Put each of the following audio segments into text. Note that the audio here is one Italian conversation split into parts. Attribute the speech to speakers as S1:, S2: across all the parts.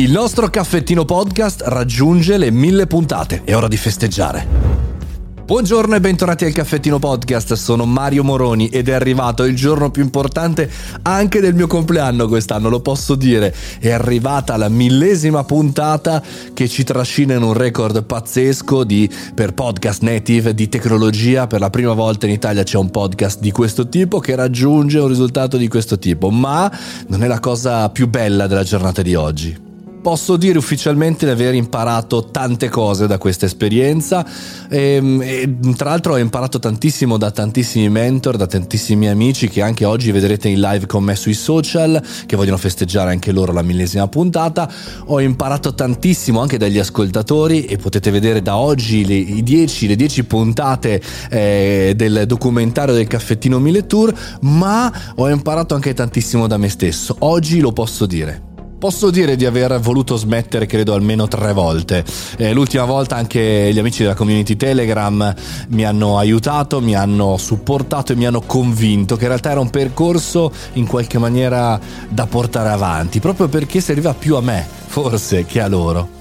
S1: Il nostro caffettino podcast raggiunge le mille puntate. È ora di festeggiare. Buongiorno e bentornati al Caffettino Podcast, sono Mario Moroni ed è arrivato il giorno più importante anche del mio compleanno quest'anno, lo posso dire. È arrivata la millesima puntata che ci trascina in un record pazzesco di, per podcast native di tecnologia. Per la prima volta in Italia c'è un podcast di questo tipo che raggiunge un risultato di questo tipo, ma non è la cosa più bella della giornata di oggi. Posso dire ufficialmente di aver imparato tante cose da questa esperienza e, ehm, e, tra l'altro ho imparato tantissimo da tantissimi mentor, da tantissimi amici che anche oggi vedrete in live con me sui social, che vogliono festeggiare anche loro la millesima puntata. Ho imparato tantissimo anche dagli ascoltatori e potete vedere da oggi le, i 10, le 10 puntate eh, del documentario del caffettino Mille Tour, ma ho imparato anche tantissimo da me stesso. Oggi lo posso dire. Posso dire di aver voluto smettere credo almeno tre volte. Eh, l'ultima volta anche gli amici della community Telegram mi hanno aiutato, mi hanno supportato e mi hanno convinto che in realtà era un percorso in qualche maniera da portare avanti, proprio perché serviva più a me, forse, che a loro.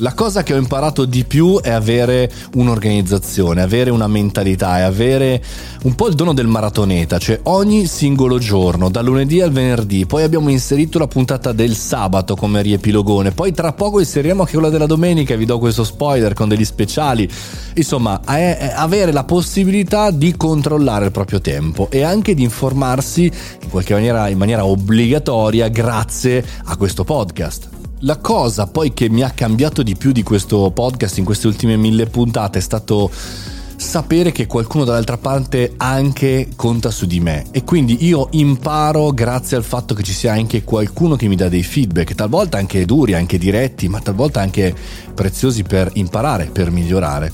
S1: La cosa che ho imparato di più è avere un'organizzazione, avere una mentalità e avere un po' il dono del maratoneta, cioè ogni singolo giorno, dal lunedì al venerdì, poi abbiamo inserito la puntata del sabato come riepilogone, poi tra poco inseriremo anche quella della domenica, vi do questo spoiler con degli speciali, insomma avere la possibilità di controllare il proprio tempo e anche di informarsi in qualche maniera, in maniera obbligatoria grazie a questo podcast. La cosa poi che mi ha cambiato di più di questo podcast in queste ultime mille puntate è stato sapere che qualcuno dall'altra parte anche conta su di me e quindi io imparo grazie al fatto che ci sia anche qualcuno che mi dà dei feedback, talvolta anche duri, anche diretti, ma talvolta anche preziosi per imparare, per migliorare.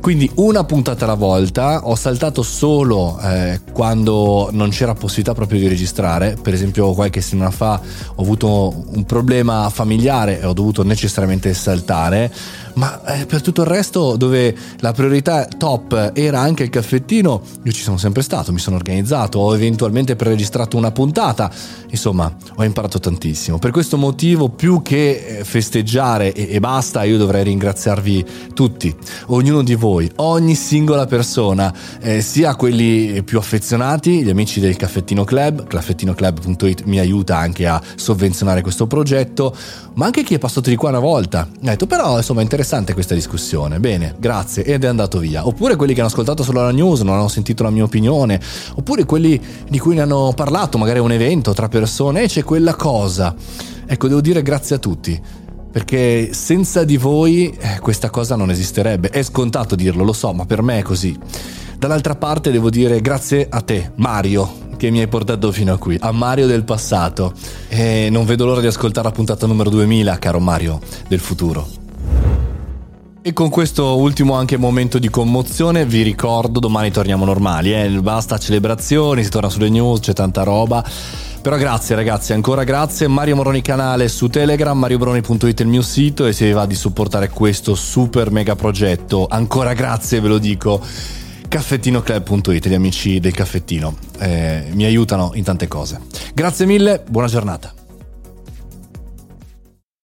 S1: Quindi una puntata alla volta, ho saltato solo eh, quando non c'era possibilità proprio di registrare, per esempio qualche settimana fa ho avuto un problema familiare e ho dovuto necessariamente saltare, ma eh, per tutto il resto dove la priorità top era anche il caffettino, io ci sono sempre stato, mi sono organizzato, ho eventualmente preregistrato una puntata, insomma ho imparato tantissimo. Per questo motivo più che eh, festeggiare e, e basta, io dovrei ringraziarvi tutti, ognuno di voi voi, ogni singola persona, eh, sia quelli più affezionati, gli amici del Caffettino Club, caffettinoclub.it mi aiuta anche a sovvenzionare questo progetto, ma anche chi è passato di qua una volta. Ha detto però insomma è interessante questa discussione, bene, grazie, ed è andato via. Oppure quelli che hanno ascoltato solo la news, non hanno sentito la mia opinione, oppure quelli di cui ne hanno parlato, magari a un evento tra persone, e c'è quella cosa. Ecco, devo dire grazie a tutti perché senza di voi eh, questa cosa non esisterebbe. È scontato dirlo, lo so, ma per me è così. Dall'altra parte devo dire grazie a te, Mario, che mi hai portato fino a qui, a Mario del passato. E non vedo l'ora di ascoltare la puntata numero 2000, caro Mario del futuro. E con questo ultimo anche momento di commozione vi ricordo domani torniamo normali, eh? basta celebrazioni, si torna sulle news, c'è tanta roba. Però grazie ragazzi, ancora grazie. Mario Moroni canale su Telegram, marioboroni.it il mio sito e se vi va di supportare questo super mega progetto, ancora grazie ve lo dico. Caffettinoclub.it, gli amici del caffettino, eh, mi aiutano in tante cose. Grazie mille, buona giornata.